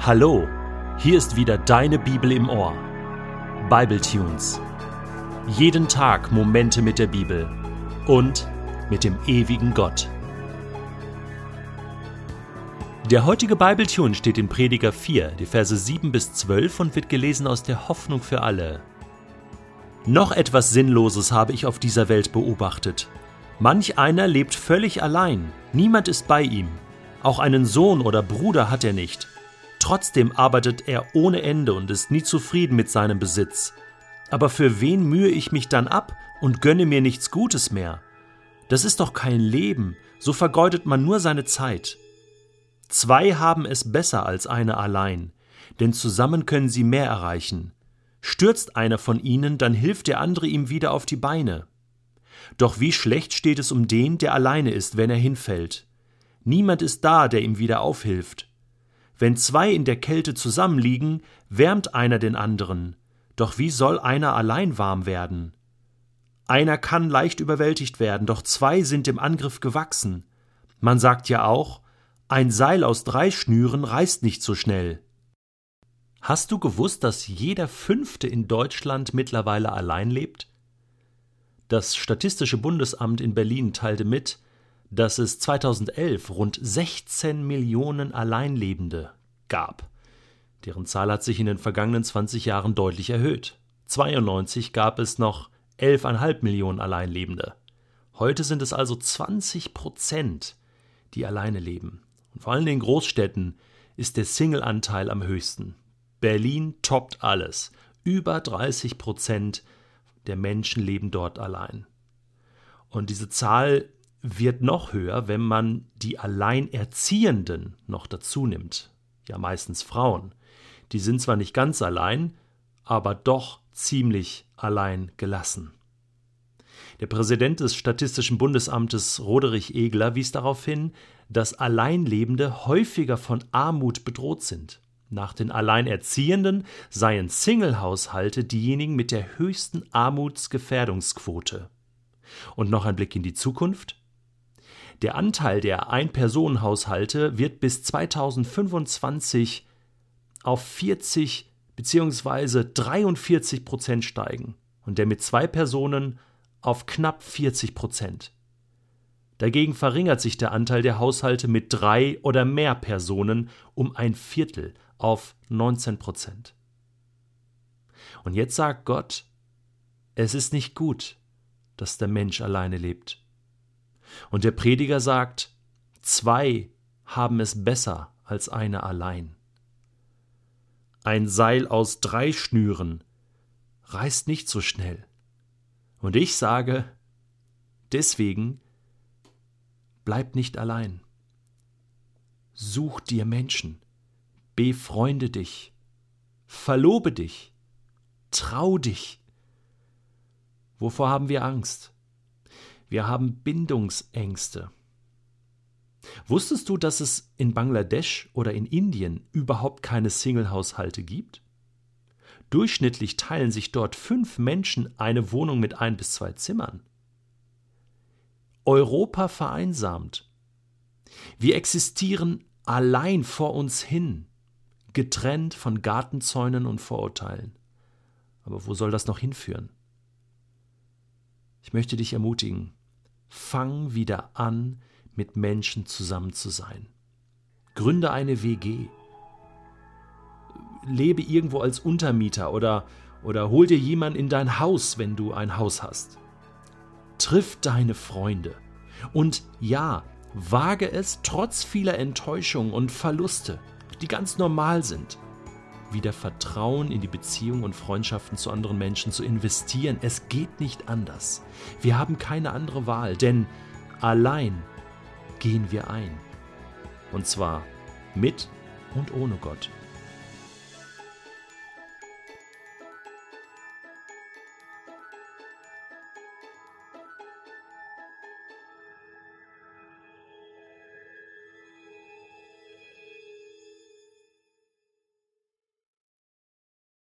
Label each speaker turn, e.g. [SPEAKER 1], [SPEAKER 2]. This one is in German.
[SPEAKER 1] Hallo, hier ist wieder deine Bibel im Ohr. Bible Tunes. Jeden Tag Momente mit der Bibel und mit dem ewigen Gott. Der heutige Bible Tune steht in Prediger 4, die Verse 7 bis 12 und wird gelesen aus der Hoffnung für alle. Noch etwas Sinnloses habe ich auf dieser Welt beobachtet. Manch einer lebt völlig allein, niemand ist bei ihm. Auch einen Sohn oder Bruder hat er nicht. Trotzdem arbeitet er ohne Ende und ist nie zufrieden mit seinem Besitz. Aber für wen mühe ich mich dann ab und gönne mir nichts Gutes mehr? Das ist doch kein Leben, so vergeudet man nur seine Zeit. Zwei haben es besser als einer allein, denn zusammen können sie mehr erreichen. Stürzt einer von ihnen, dann hilft der andere ihm wieder auf die Beine. Doch wie schlecht steht es um den, der alleine ist, wenn er hinfällt. Niemand ist da, der ihm wieder aufhilft. Wenn zwei in der Kälte zusammenliegen, wärmt einer den anderen. Doch wie soll einer allein warm werden? Einer kann leicht überwältigt werden, doch zwei sind dem Angriff gewachsen. Man sagt ja auch, ein Seil aus drei Schnüren reißt nicht so schnell. Hast du gewusst, dass jeder Fünfte in Deutschland mittlerweile allein lebt? Das Statistische Bundesamt in Berlin teilte mit, dass es 2011 rund 16 Millionen Alleinlebende gab. Deren Zahl hat sich in den vergangenen 20 Jahren deutlich erhöht. 92 gab es noch 11,5 Millionen Alleinlebende. Heute sind es also 20 Prozent, die alleine leben. Und vor allem in Großstädten ist der Single-Anteil am höchsten. Berlin toppt alles. Über 30 Prozent der Menschen leben dort allein. Und diese Zahl wird noch höher, wenn man die Alleinerziehenden noch dazu nimmt. Ja, meistens Frauen. Die sind zwar nicht ganz allein, aber doch ziemlich allein gelassen. Der Präsident des Statistischen Bundesamtes Roderich Egler wies darauf hin, dass Alleinlebende häufiger von Armut bedroht sind. Nach den Alleinerziehenden seien Singlehaushalte diejenigen mit der höchsten Armutsgefährdungsquote. Und noch ein Blick in die Zukunft. Der Anteil der Ein-Personen-Haushalte wird bis 2025 auf 40 bzw. 43 Prozent steigen und der mit zwei Personen auf knapp 40 Prozent. Dagegen verringert sich der Anteil der Haushalte mit drei oder mehr Personen um ein Viertel auf 19 Prozent. Und jetzt sagt Gott, es ist nicht gut, dass der Mensch alleine lebt. Und der Prediger sagt, zwei haben es besser als einer allein. Ein Seil aus drei Schnüren reißt nicht so schnell. Und ich sage, deswegen bleib nicht allein. Such dir Menschen, befreunde dich, verlobe dich, trau dich. Wovor haben wir Angst? Wir haben Bindungsängste. Wusstest du, dass es in Bangladesch oder in Indien überhaupt keine Singlehaushalte gibt? Durchschnittlich teilen sich dort fünf Menschen eine Wohnung mit ein bis zwei Zimmern. Europa vereinsamt. Wir existieren allein vor uns hin, getrennt von Gartenzäunen und Vorurteilen. Aber wo soll das noch hinführen? Ich möchte dich ermutigen, Fang wieder an, mit Menschen zusammen zu sein. Gründe eine WG. Lebe irgendwo als Untermieter oder, oder hol dir jemanden in dein Haus, wenn du ein Haus hast. Triff deine Freunde. Und ja, wage es trotz vieler Enttäuschungen und Verluste, die ganz normal sind, wieder Vertrauen in die Beziehung und Freundschaften zu anderen Menschen zu investieren. Es geht nicht anders. Wir haben keine andere Wahl, denn allein gehen wir ein. Und zwar mit und ohne Gott.